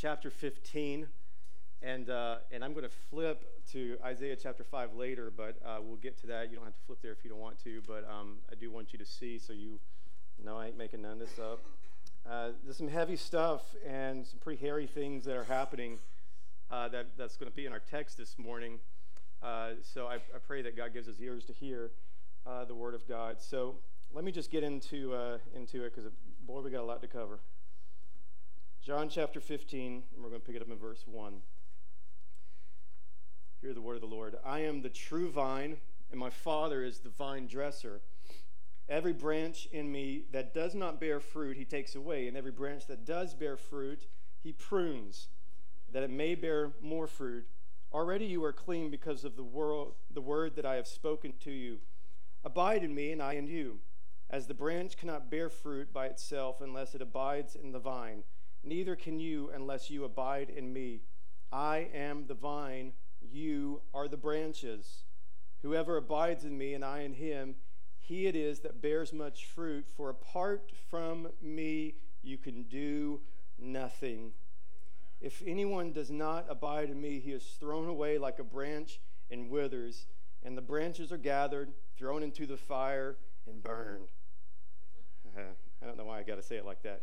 chapter 15. And, uh, and I'm going to flip to Isaiah chapter 5 later, but uh, we'll get to that. You don't have to flip there if you don't want to, but um, I do want you to see so you know I ain't making none of this up. Uh, there's some heavy stuff and some pretty hairy things that are happening uh, that, that's going to be in our text this morning. Uh, so I, I, pray that God gives us ears to hear uh, the Word of God. So let me just get into, into it because, boy, we got a lot to cover. John chapter 15, and we're going to pick it up in verse 1. Hear the word of the Lord. I am the true vine, and my Father is the vine dresser. Every branch in me that does not bear fruit, he takes away, and every branch that does bear fruit, he prunes, that it may bear more fruit. Already you are clean because of the, world, the word that I have spoken to you. Abide in me, and I in you. As the branch cannot bear fruit by itself unless it abides in the vine, neither can you unless you abide in me. I am the vine you are the branches. Whoever abides in me and I in him, he it is that bears much fruit, for apart from me you can do nothing. If anyone does not abide in me, he is thrown away like a branch and withers, and the branches are gathered, thrown into the fire, and burned. I don't know why I got to say it like that.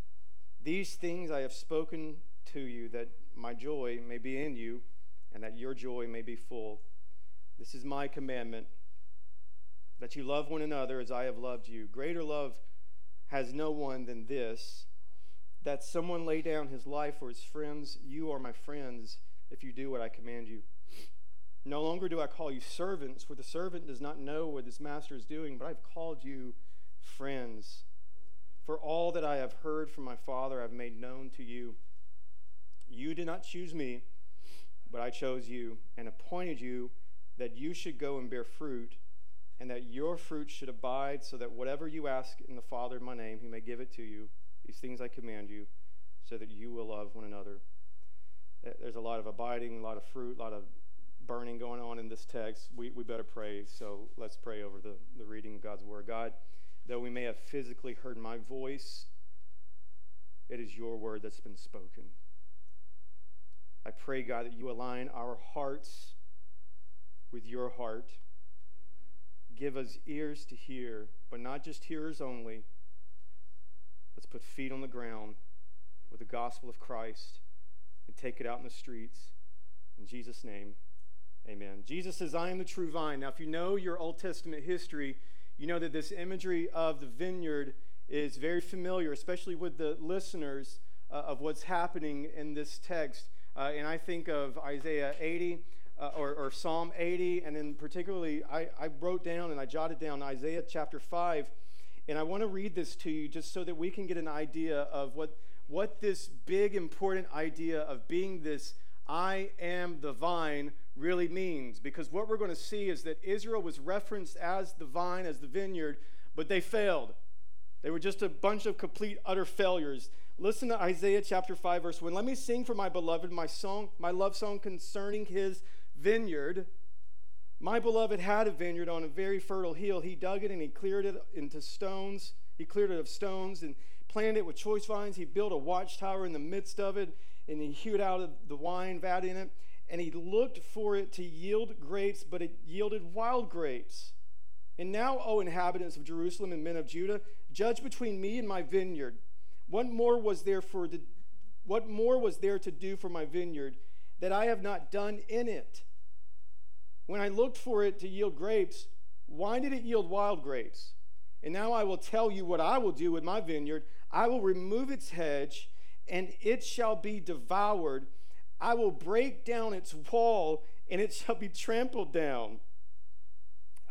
These things I have spoken to you that my joy may be in you and that your joy may be full. This is my commandment that you love one another as I have loved you. Greater love has no one than this that someone lay down his life for his friends. You are my friends if you do what I command you. No longer do I call you servants, for the servant does not know what his master is doing, but I've called you friends. For all that I have heard from my Father, I've made known to you. You did not choose me, but I chose you and appointed you that you should go and bear fruit, and that your fruit should abide, so that whatever you ask in the Father in my name, he may give it to you. These things I command you, so that you will love one another. There's a lot of abiding, a lot of fruit, a lot of burning going on in this text. We, we better pray, so let's pray over the, the reading of God's word. God, though we may have physically heard my voice, it is your word that's been spoken. I pray, God, that you align our hearts with your heart. Give us ears to hear, but not just hearers only. Let's put feet on the ground with the gospel of Christ and take it out in the streets. In Jesus' name, amen. Jesus says, I am the true vine. Now, if you know your Old Testament history, you know that this imagery of the vineyard is very familiar, especially with the listeners uh, of what's happening in this text. Uh, and I think of Isaiah 80 uh, or, or, Psalm 80, and then particularly, I, I wrote down and I jotted down Isaiah chapter 5. And I want to read this to you just so that we can get an idea of what, what this big, important idea of being this I am the vine really means. Because what we're going to see is that Israel was referenced as the vine, as the vineyard, but they failed. They were just a bunch of complete, utter failures. Listen to Isaiah chapter 5, verse 1. Let me sing for my beloved my song, my love song concerning his vineyard. My beloved had a vineyard on a very fertile hill. He dug it and he cleared it into stones. He cleared it of stones and planted it with choice vines. He built a watchtower in the midst of it, and he hewed out of the wine vat in it. And he looked for it to yield grapes, but it yielded wild grapes. And now, O inhabitants of Jerusalem and men of Judah, judge between me and my vineyard. What more was there for the what more was there to do for my vineyard that I have not done in it? When I looked for it to yield grapes, why did it yield wild grapes? And now I will tell you what I will do with my vineyard. I will remove its hedge, and it shall be devoured. I will break down its wall, and it shall be trampled down.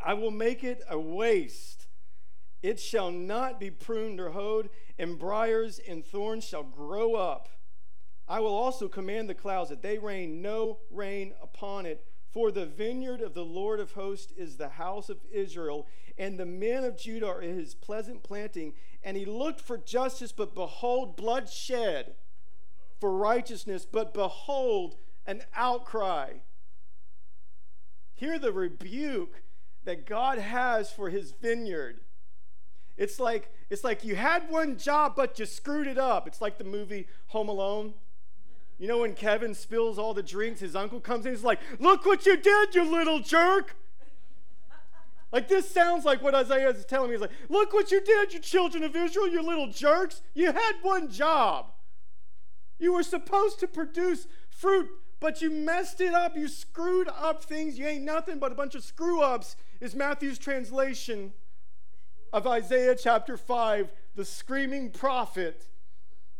I will make it a waste it shall not be pruned or hoed, and briars and thorns shall grow up. I will also command the clouds that they rain no rain upon it. For the vineyard of the Lord of hosts is the house of Israel, and the men of Judah are his pleasant planting. And he looked for justice, but behold, bloodshed for righteousness, but behold, an outcry. Hear the rebuke that God has for his vineyard. It's like it's like you had one job but you screwed it up. It's like the movie Home Alone. You know when Kevin spills all the drinks, his uncle comes in, he's like, Look what you did, you little jerk. like this sounds like what Isaiah is telling me. He's like, Look what you did, you children of Israel, you little jerks. You had one job. You were supposed to produce fruit, but you messed it up. You screwed up things. You ain't nothing but a bunch of screw ups, is Matthew's translation of Isaiah chapter 5, the screaming prophet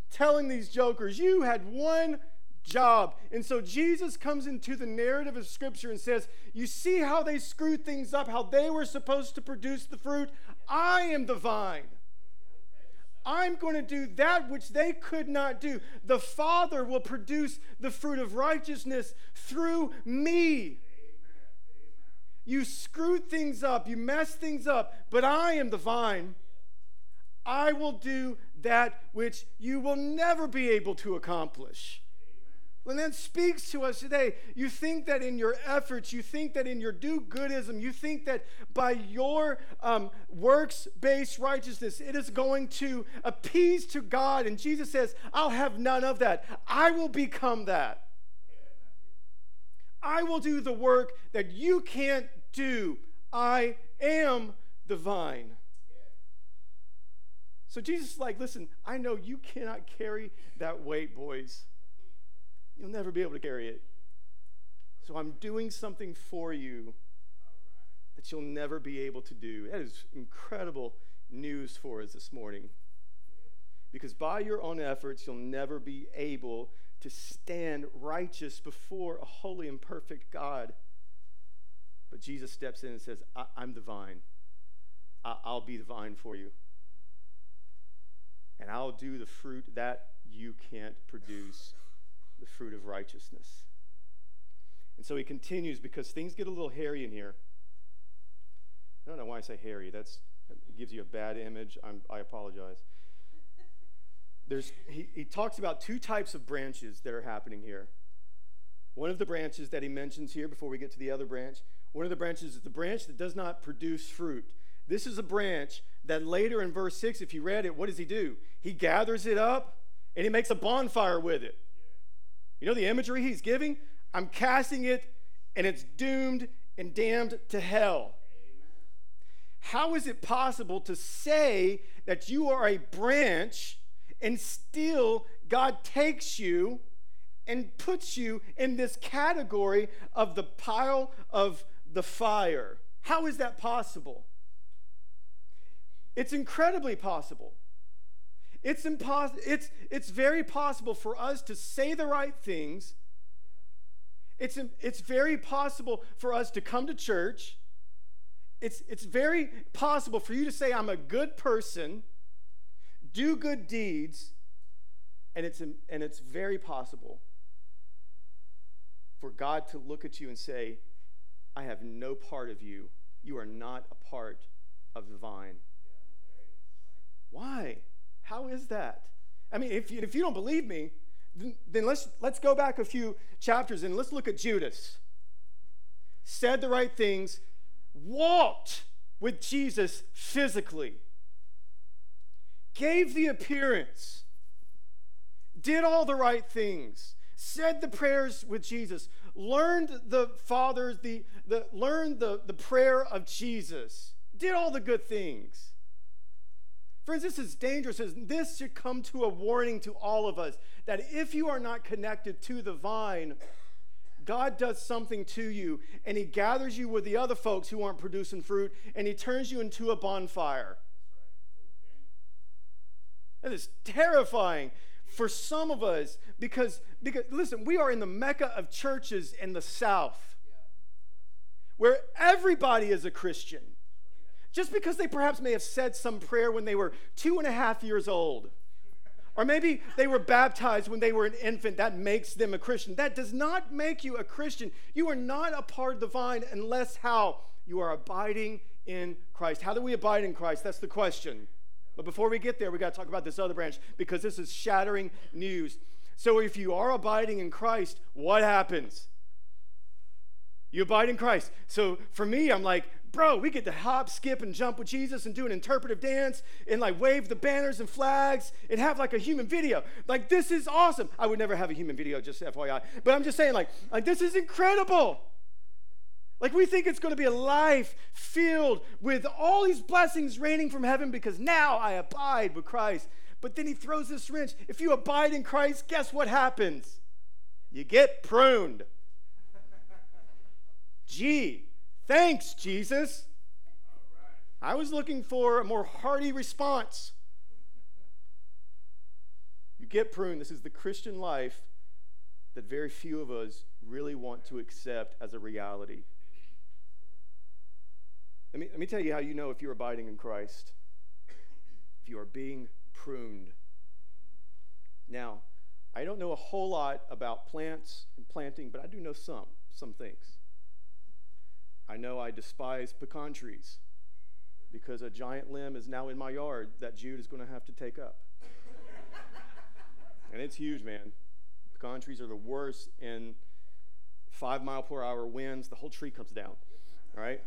telling these jokers, You had one job. And so Jesus comes into the narrative of Scripture and says, You see how they screwed things up, how they were supposed to produce the fruit? I am the vine. I'm going to do that which they could not do. The Father will produce the fruit of righteousness through me. You screwed things up, you messed things up, but I am the vine. I will do that which you will never be able to accomplish. When that speaks to us today, you think that in your efforts, you think that in your do goodism, you think that by your um, works based righteousness, it is going to appease to God. And Jesus says, I'll have none of that. I will become that. I will do the work that you can't do. I am the vine. So Jesus is like, listen, I know you cannot carry that weight, boys. You'll never be able to carry it. So I'm doing something for you that you'll never be able to do. That is incredible news for us this morning. Because by your own efforts, you'll never be able to stand righteous before a holy and perfect God. But Jesus steps in and says, I- am the vine. I- I'll be the vine for you. And I'll do the fruit that you can't produce the fruit of righteousness. And so he continues because things get a little hairy in here. I don't know why I say hairy. That's, that gives you a bad image. I'm, I apologize. There's, he, he talks about two types of branches that are happening here. One of the branches that he mentions here before we get to the other branch, one of the branches is the branch that does not produce fruit. This is a branch that later in verse 6, if you read it, what does he do? He gathers it up and he makes a bonfire with it. You know the imagery he's giving? I'm casting it and it's doomed and damned to hell. How is it possible to say that you are a branch and still God takes you and puts you in this category of the pile of the fire? How is that possible? It's incredibly possible. It's, impos- it's, it's very possible for us to say the right things. It's, it's very possible for us to come to church. It's, it's very possible for you to say, I'm a good person, do good deeds, and it's, and it's very possible for God to look at you and say, I have no part of you. You are not a part of the vine. Why? How is that? I mean, if you, if you don't believe me, then, then let's, let's go back a few chapters and let's look at Judas. Said the right things, walked with Jesus physically, gave the appearance, did all the right things, said the prayers with Jesus, learned the Father's, the, the, learned the, the prayer of Jesus, did all the good things. Friends, this is dangerous. This should come to a warning to all of us that if you are not connected to the vine, God does something to you and He gathers you with the other folks who aren't producing fruit and He turns you into a bonfire. That is terrifying for some of us because, because listen, we are in the mecca of churches in the South where everybody is a Christian. Just because they perhaps may have said some prayer when they were two and a half years old, Or maybe they were baptized when they were an infant. That makes them a Christian. That does not make you a Christian. You are not a part of the vine unless how? You are abiding in Christ. How do we abide in Christ? That's the question. But before we get there, we got to talk about this other branch because this is shattering news. So if you are abiding in Christ, what happens? You abide in Christ. So for me, I'm like, bro, we get to hop, skip, and jump with Jesus and do an interpretive dance and like wave the banners and flags and have like a human video. Like this is awesome. I would never have a human video, just FYI. But I'm just saying, like, like this is incredible. Like we think it's going to be a life filled with all these blessings raining from heaven because now I abide with Christ. But then he throws this wrench. If you abide in Christ, guess what happens? You get pruned. Gee, thanks, Jesus. I was looking for a more hearty response. You get pruned. This is the Christian life that very few of us really want to accept as a reality. Let me, let me tell you how you know if you're abiding in Christ. If you are being pruned. Now, I don't know a whole lot about plants and planting, but I do know some, some things. I know I despise pecan trees because a giant limb is now in my yard that Jude is going to have to take up. and it's huge, man. Pecan trees are the worst in five mile per hour winds. The whole tree comes down. All right.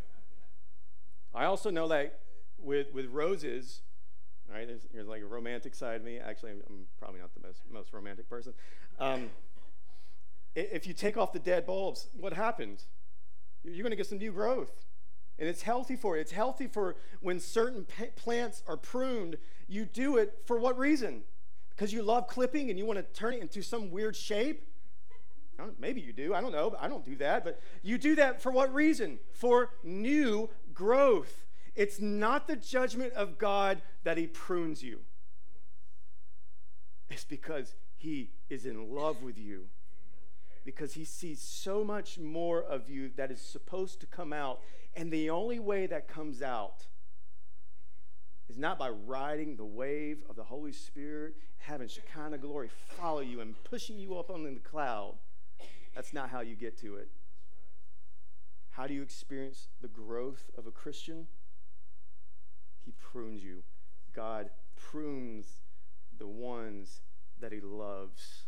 I also know that with with roses, all right, there's, there's like a romantic side of me. Actually, I'm, I'm probably not the most most romantic person. Um, if you take off the dead bulbs, what happens? You're going to get some new growth. And it's healthy for you. It's healthy for when certain p- plants are pruned. You do it for what reason? Because you love clipping and you want to turn it into some weird shape? maybe you do. I don't know. I don't do that. But you do that for what reason? For new growth. It's not the judgment of God that He prunes you, it's because He is in love with you because he sees so much more of you that is supposed to come out. And the only way that comes out is not by riding the wave of the Holy Spirit, having Shekinah glory follow you and pushing you up on the cloud. That's not how you get to it. How do you experience the growth of a Christian? He prunes you. God prunes the ones that he loves.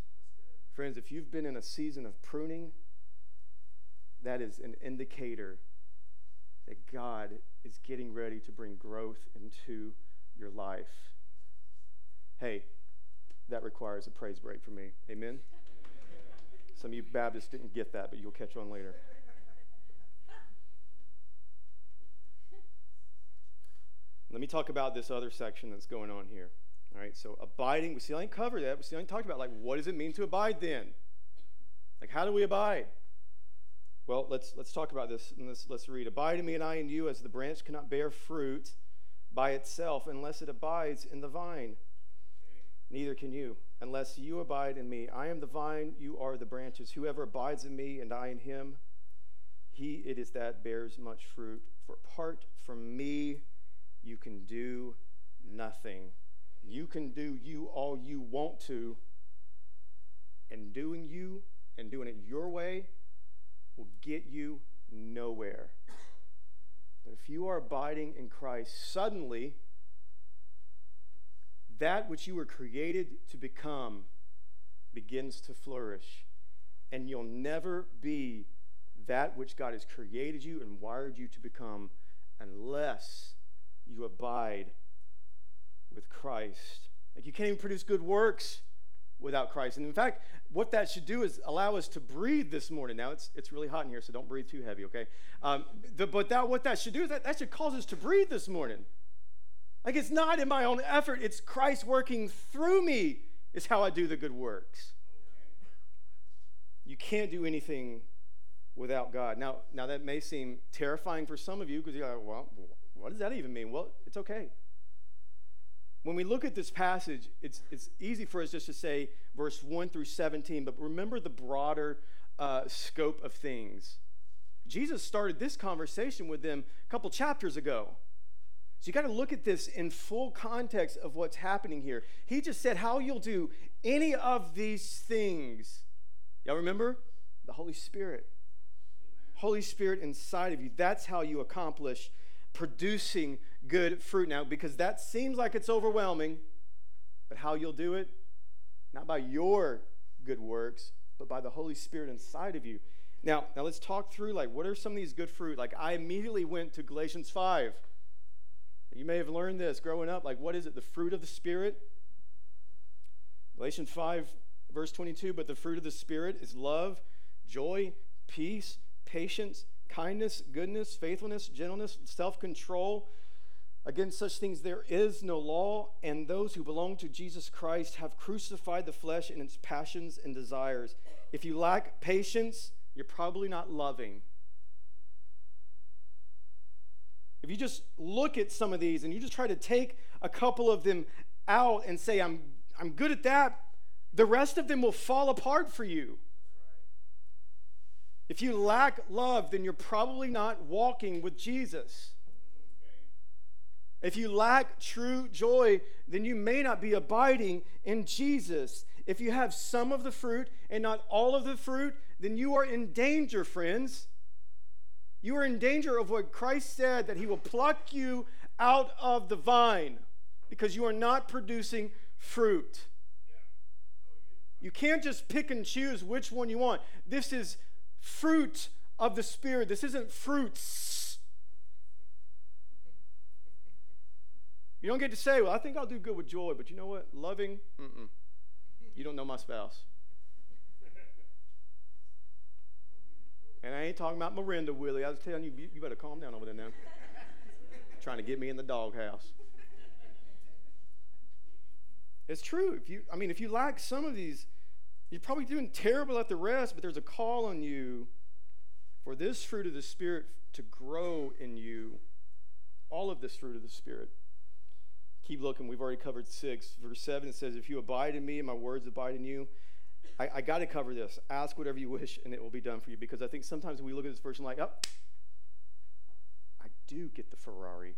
Friends, if you've been in a season of pruning, that is an indicator that God is getting ready to bring growth into your life. Hey, that requires a praise break for me. Amen? Some of you Baptists didn't get that, but you'll catch on later. Let me talk about this other section that's going on here. All right, so abiding, we still ain't covered that. We still ain't talked about, like, what does it mean to abide then? Like, how do we abide? Well, let's, let's talk about this. And let's, let's read. Abide in me and I in you, as the branch cannot bear fruit by itself unless it abides in the vine. Neither can you, unless you abide in me. I am the vine, you are the branches. Whoever abides in me and I in him, he it is that bears much fruit. For apart from me, you can do nothing. You can do you all you want to, and doing you and doing it your way will get you nowhere. But if you are abiding in Christ, suddenly that which you were created to become begins to flourish. And you'll never be that which God has created you and wired you to become unless you abide with Christ. Like you can't even produce good works without Christ. And in fact, what that should do is allow us to breathe this morning. Now it's it's really hot in here, so don't breathe too heavy, okay? Um, the, but that what that should do is that, that should cause us to breathe this morning. Like it's not in my own effort; it's Christ working through me. Is how I do the good works. You can't do anything without God. Now, now that may seem terrifying for some of you because you're like, well, what does that even mean? Well, it's okay when we look at this passage, it's, it's easy for us just to say verse 1 through 17, but remember the broader uh, scope of things. Jesus started this conversation with them a couple chapters ago. So you got to look at this in full context of what's happening here. He just said how you'll do any of these things. Y'all remember? The Holy Spirit. Holy Spirit inside of you. That's how you accomplish producing good fruit. Now, because that seems like it's overwhelming, but how you'll do it, not by your good works, but by the Holy Spirit inside of you. Now, now let's talk through like what are some of these good fruit? Like I immediately went to Galatians 5. You may have learned this growing up. Like, what is it? The fruit of the Spirit. Galatians 5, verse 22 But the fruit of the Spirit is love, joy, peace, patience, kindness, goodness, faithfulness, gentleness, self control. Against such things there is no law, and those who belong to Jesus Christ have crucified the flesh and its passions and desires. If you lack patience, you're probably not loving. If you just look at some of these and you just try to take a couple of them out and say, I'm, I'm good at that, the rest of them will fall apart for you. If you lack love, then you're probably not walking with Jesus. If you lack true joy, then you may not be abiding in Jesus. If you have some of the fruit and not all of the fruit, then you are in danger, friends. You are in danger of what Christ said that he will pluck you out of the vine because you are not producing fruit. You can't just pick and choose which one you want. This is fruit of the Spirit. This isn't fruits. You don't get to say, well, I think I'll do good with joy, but you know what? Loving, mm-mm. you don't know my spouse. And I ain't talking about Miranda, Willie. I was telling you, you better calm down over there now. Trying to get me in the doghouse. It's true. If you, I mean, if you lack some of these, you're probably doing terrible at the rest, but there's a call on you for this fruit of the Spirit to grow in you. All of this fruit of the Spirit. Keep looking. We've already covered six. Verse 7 it says, If you abide in me and my words abide in you, I, I got to cover this. Ask whatever you wish, and it will be done for you. Because I think sometimes we look at this verse and like, oh, I do get the Ferrari.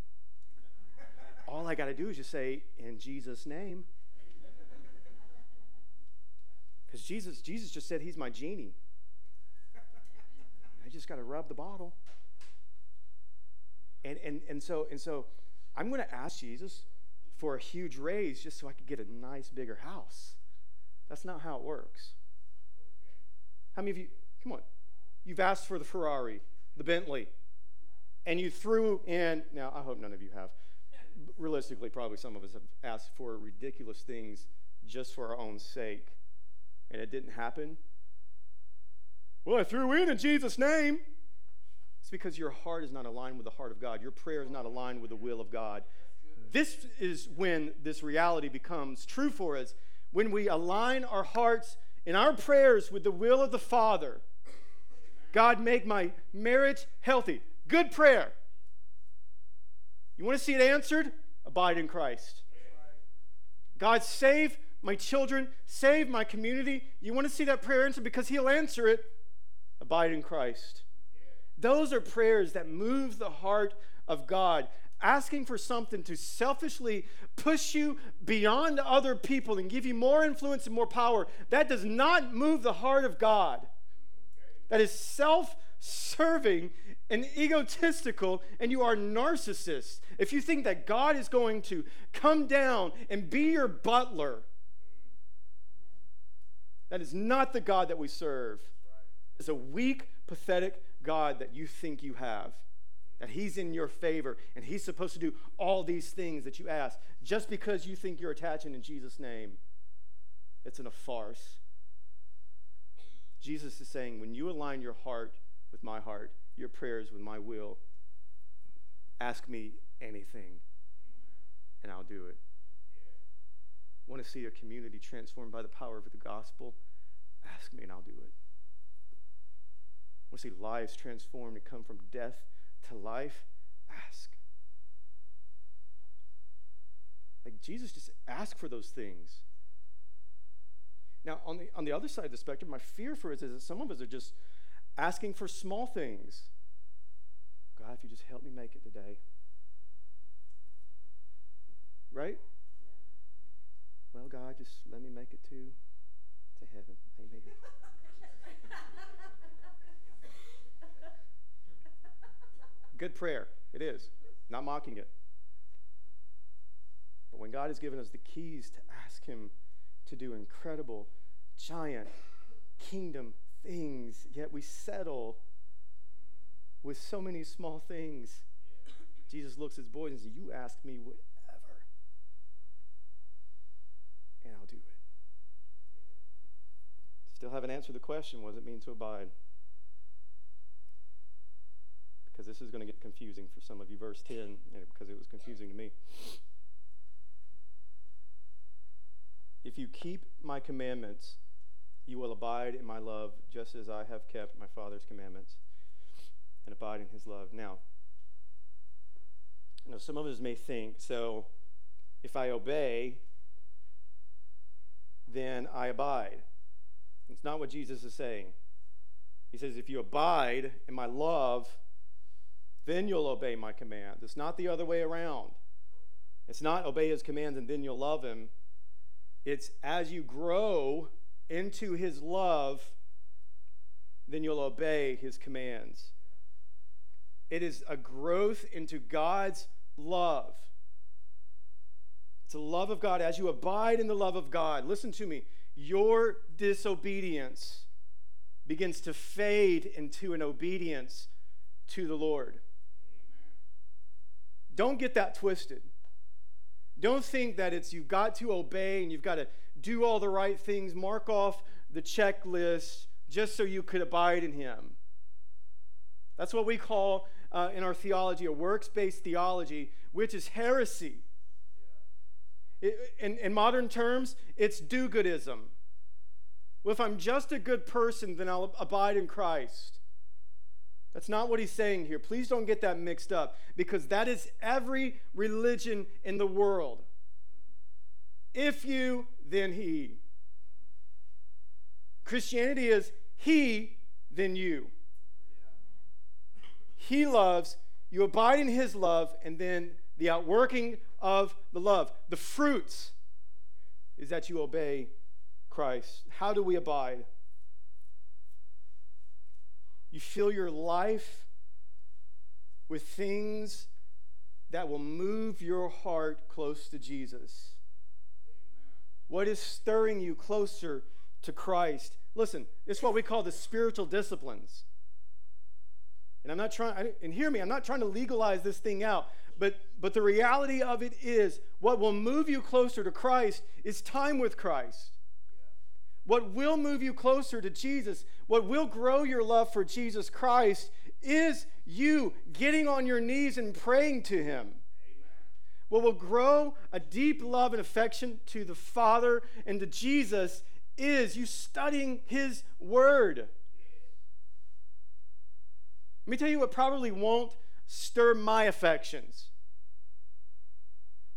All I got to do is just say, in Jesus' name. Because Jesus, Jesus just said he's my genie. I just got to rub the bottle. And, and, and, so, and so I'm going to ask Jesus for a huge raise just so I could get a nice, bigger house. That's not how it works. How many of you, come on, you've asked for the Ferrari, the Bentley, and you threw in, now I hope none of you have. Realistically, probably some of us have asked for ridiculous things just for our own sake, and it didn't happen. Well, I threw in in Jesus' name. It's because your heart is not aligned with the heart of God. Your prayer is not aligned with the will of God. This is when this reality becomes true for us when we align our hearts and our prayers with the will of the Father. God, make my marriage healthy. Good prayer. You want to see it answered? Abide in Christ. God, save my children, save my community. You want to see that prayer answered because He'll answer it? Abide in Christ. Those are prayers that move the heart of God asking for something to selfishly push you beyond other people and give you more influence and more power, that does not move the heart of God. That is self serving and egotistical, and you are narcissists. If you think that God is going to come down and be your butler, that is not the God that we serve. It's a weak, pathetic God that you think you have that he's in your favor and he's supposed to do all these things that you ask just because you think you're attaching in Jesus' name. It's in a farce. Jesus is saying, when you align your heart with my heart, your prayers with my will, ask me anything and I'll do it. Want to see a community transformed by the power of the gospel? Ask me and I'll do it. Want to see lives transformed and come from death to life, ask. Like Jesus just ask for those things. Now, on the, on the other side of the spectrum, my fear for us is that some of us are just asking for small things. God, if you just help me make it today. right? Well, God, just let me make it to, to heaven. Amen. Good prayer. It is. Not mocking it. But when God has given us the keys to ask Him to do incredible, giant kingdom things, yet we settle with so many small things. Jesus looks at his boys and says, You ask me whatever, and I'll do it. Still haven't answered the question what does it mean to abide? Because this is going to get confusing for some of you. Verse 10, because it was confusing to me. If you keep my commandments, you will abide in my love, just as I have kept my Father's commandments and abide in his love. Now, you know, some of us may think, so if I obey, then I abide. It's not what Jesus is saying. He says, if you abide in my love, then you'll obey my commands. It's not the other way around. It's not obey his commands and then you'll love him. It's as you grow into his love, then you'll obey his commands. It is a growth into God's love. It's a love of God. As you abide in the love of God, listen to me, your disobedience begins to fade into an obedience to the Lord. Don't get that twisted. Don't think that it's you've got to obey and you've got to do all the right things, mark off the checklist just so you could abide in Him. That's what we call uh, in our theology a works based theology, which is heresy. It, in, in modern terms, it's do goodism. Well, if I'm just a good person, then I'll abide in Christ. That's not what he's saying here. Please don't get that mixed up because that is every religion in the world. If you, then he. Christianity is he, then you. He loves, you abide in his love, and then the outworking of the love. The fruits is that you obey Christ. How do we abide? You fill your life with things that will move your heart close to Jesus. What is stirring you closer to Christ? Listen, it's what we call the spiritual disciplines. And I'm not trying, and hear me, I'm not trying to legalize this thing out, but, but the reality of it is what will move you closer to Christ is time with Christ. What will move you closer to Jesus, what will grow your love for Jesus Christ is you getting on your knees and praying to Him. What will grow a deep love and affection to the Father and to Jesus is you studying His Word. Let me tell you what probably won't stir my affections.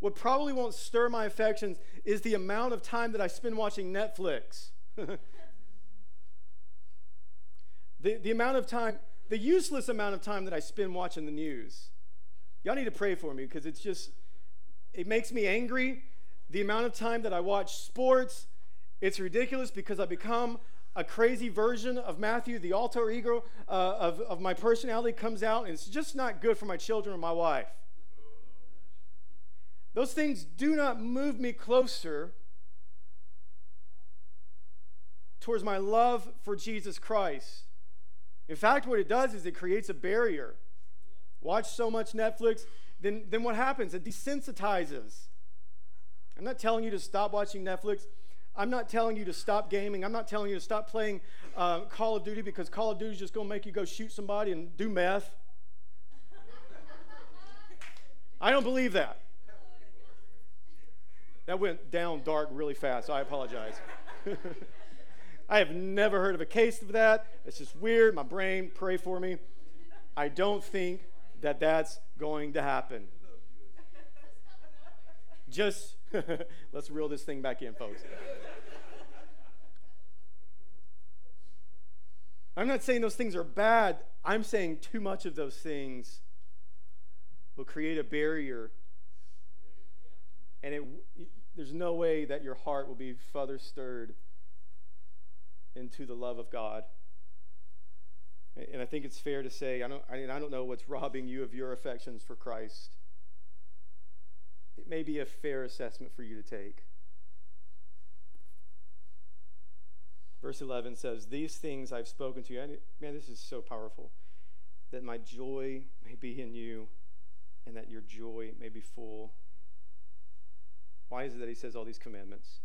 What probably won't stir my affections is the amount of time that I spend watching Netflix. The, the amount of time, the useless amount of time that I spend watching the news. Y'all need to pray for me because it's just, it makes me angry. The amount of time that I watch sports, it's ridiculous because I become a crazy version of Matthew, the alter ego uh, of, of my personality comes out, and it's just not good for my children or my wife. Those things do not move me closer towards my love for Jesus Christ. In fact, what it does is it creates a barrier. Watch so much Netflix, then, then what happens? It desensitizes. I'm not telling you to stop watching Netflix. I'm not telling you to stop gaming. I'm not telling you to stop playing uh, Call of Duty because Call of Duty is just going to make you go shoot somebody and do meth. I don't believe that. That went down dark really fast. I apologize. I have never heard of a case of that. It's just weird. My brain, pray for me. I don't think that that's going to happen. Just let's reel this thing back in, folks. I'm not saying those things are bad. I'm saying too much of those things will create a barrier And it, there's no way that your heart will be further stirred into the love of God. And I think it's fair to say, I don't, I, mean, I don't know what's robbing you of your affections for Christ. It may be a fair assessment for you to take. Verse 11 says, These things I've spoken to you. Man, this is so powerful. That my joy may be in you and that your joy may be full. Why is it that he says all these commandments?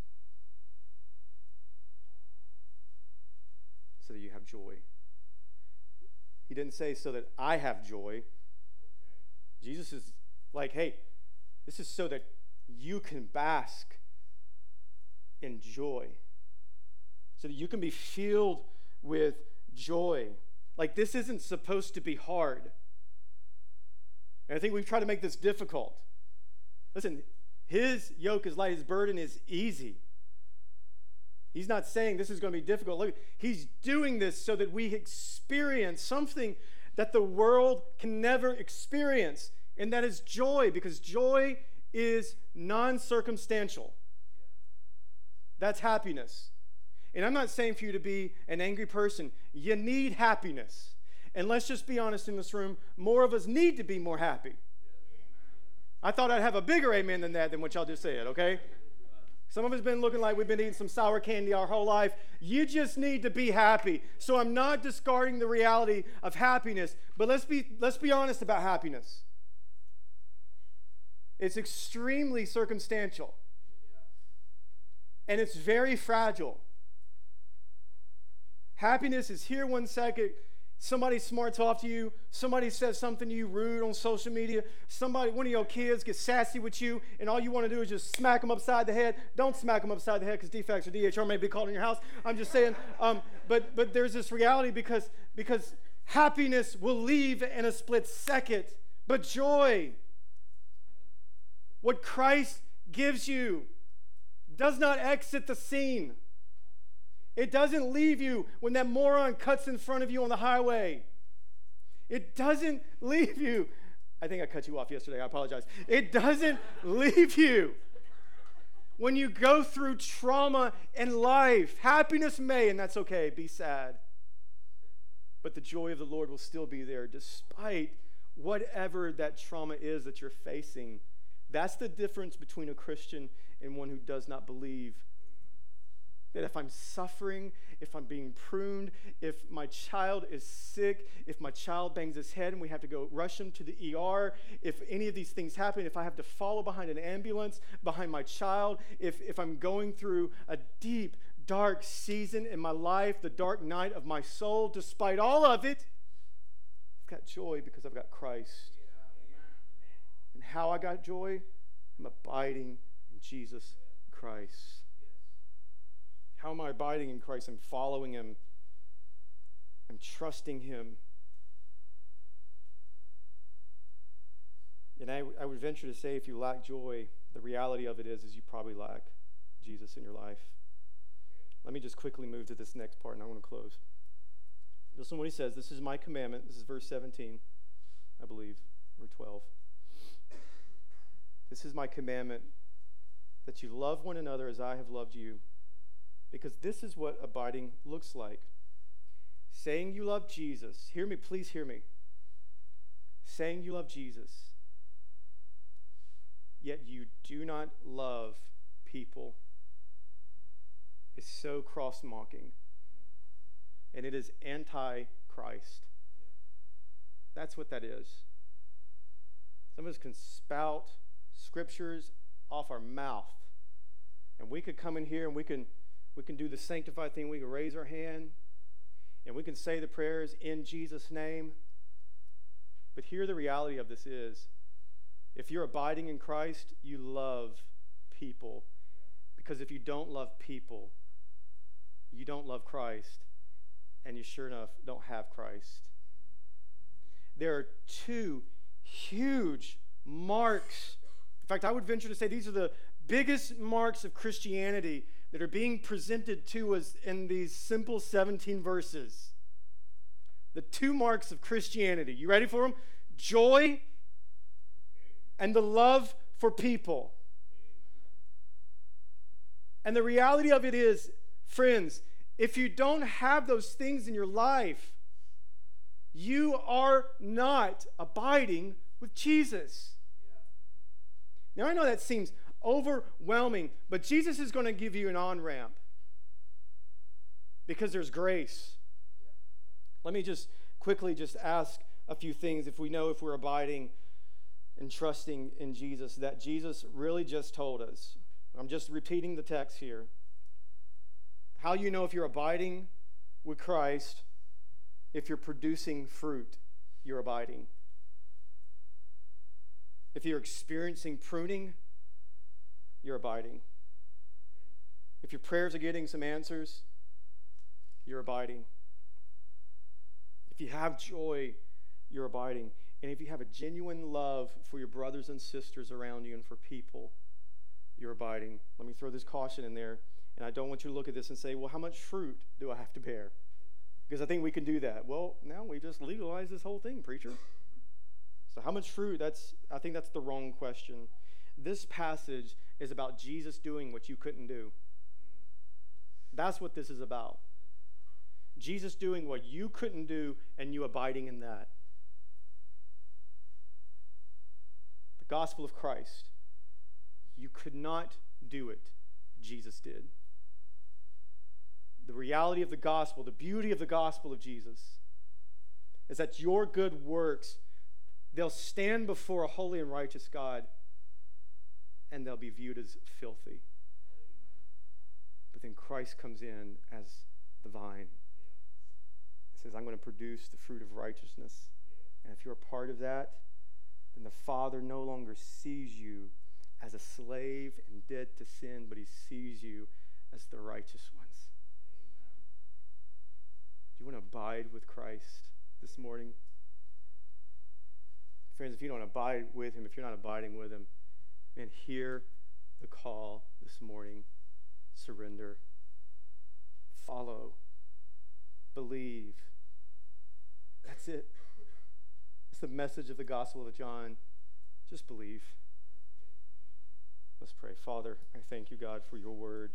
So that you have joy. He didn't say so that I have joy. Jesus is like, hey, this is so that you can bask in joy, so that you can be filled with joy. Like, this isn't supposed to be hard. And I think we've tried to make this difficult. Listen, his yoke is light, his burden is easy. He's not saying this is going to be difficult. Look, he's doing this so that we experience something that the world can never experience, and that is joy, because joy is non circumstantial. That's happiness. And I'm not saying for you to be an angry person. You need happiness. And let's just be honest in this room, more of us need to be more happy. I thought I'd have a bigger amen than that than what y'all just said, okay? Some of us been looking like we've been eating some sour candy our whole life. You just need to be happy. So I'm not discarding the reality of happiness, but let's be let's be honest about happiness. It's extremely circumstantial. And it's very fragile. Happiness is here one second, Somebody smarts off to you. Somebody says something to you rude on social media. Somebody, one of your kids gets sassy with you, and all you want to do is just smack them upside the head. Don't smack them upside the head because DFACS or DHR may be called in your house. I'm just saying. Um, but but there's this reality because because happiness will leave in a split second, but joy, what Christ gives you, does not exit the scene. It doesn't leave you when that moron cuts in front of you on the highway. It doesn't leave you. I think I cut you off yesterday. I apologize. It doesn't leave you when you go through trauma in life. Happiness may, and that's okay, be sad. But the joy of the Lord will still be there despite whatever that trauma is that you're facing. That's the difference between a Christian and one who does not believe that if I'm suffering, if I'm being pruned, if my child is sick, if my child bangs his head and we have to go rush him to the ER, if any of these things happen, if I have to follow behind an ambulance behind my child, if, if I'm going through a deep, dark season in my life, the dark night of my soul, despite all of it, I've got joy because I've got Christ. And how I got joy? I'm abiding in Jesus Christ. How am I abiding in Christ? I'm following Him, I'm trusting Him. And I, I would venture to say if you lack joy, the reality of it is, is you probably lack Jesus in your life. Let me just quickly move to this next part and I want to close. Listen to what he says. This is my commandment. This is verse 17, I believe, or 12. This is my commandment that you love one another as I have loved you. Because this is what abiding looks like. Saying you love Jesus, hear me, please hear me. Saying you love Jesus, yet you do not love people, is so cross mocking. And it is anti Christ. That's what that is. Some of us can spout scriptures off our mouth. And we could come in here and we can we can do the sanctified thing. We can raise our hand and we can say the prayers in Jesus' name. But here the reality of this is if you're abiding in Christ, you love people. Because if you don't love people, you don't love Christ, and you sure enough don't have Christ. There are two huge marks. In fact, I would venture to say these are the biggest marks of Christianity that are being presented to us in these simple 17 verses. The two marks of Christianity. You ready for them? Joy and the love for people. And the reality of it is, friends, if you don't have those things in your life, you are not abiding with Jesus. Now, I know that seems overwhelming, but Jesus is going to give you an on ramp because there's grace. Let me just quickly just ask a few things if we know if we're abiding and trusting in Jesus that Jesus really just told us. I'm just repeating the text here. How you know if you're abiding with Christ, if you're producing fruit, you're abiding. If you're experiencing pruning, you're abiding. If your prayers are getting some answers, you're abiding. If you have joy, you're abiding. And if you have a genuine love for your brothers and sisters around you and for people, you're abiding. Let me throw this caution in there. And I don't want you to look at this and say, well, how much fruit do I have to bear? Because I think we can do that. Well, now we just legalize this whole thing, preacher. So how much fruit? That's I think that's the wrong question. This passage is about Jesus doing what you couldn't do. That's what this is about. Jesus doing what you couldn't do and you abiding in that. The gospel of Christ. You could not do it. Jesus did. The reality of the gospel, the beauty of the gospel of Jesus, is that your good works, they'll stand before a holy and righteous God and they'll be viewed as filthy. But then Christ comes in as the vine He says, I'm going to produce the fruit of righteousness. And if you're a part of that, then the Father no longer sees you as a slave and dead to sin, but he sees you as the righteous ones. Do you want to abide with Christ this morning? Friends, if you don't abide with him, if you're not abiding with him, man, hear the call this morning. Surrender. Follow. Believe. That's it. It's the message of the Gospel of John. Just believe. Let's pray. Father, I thank you, God, for your word.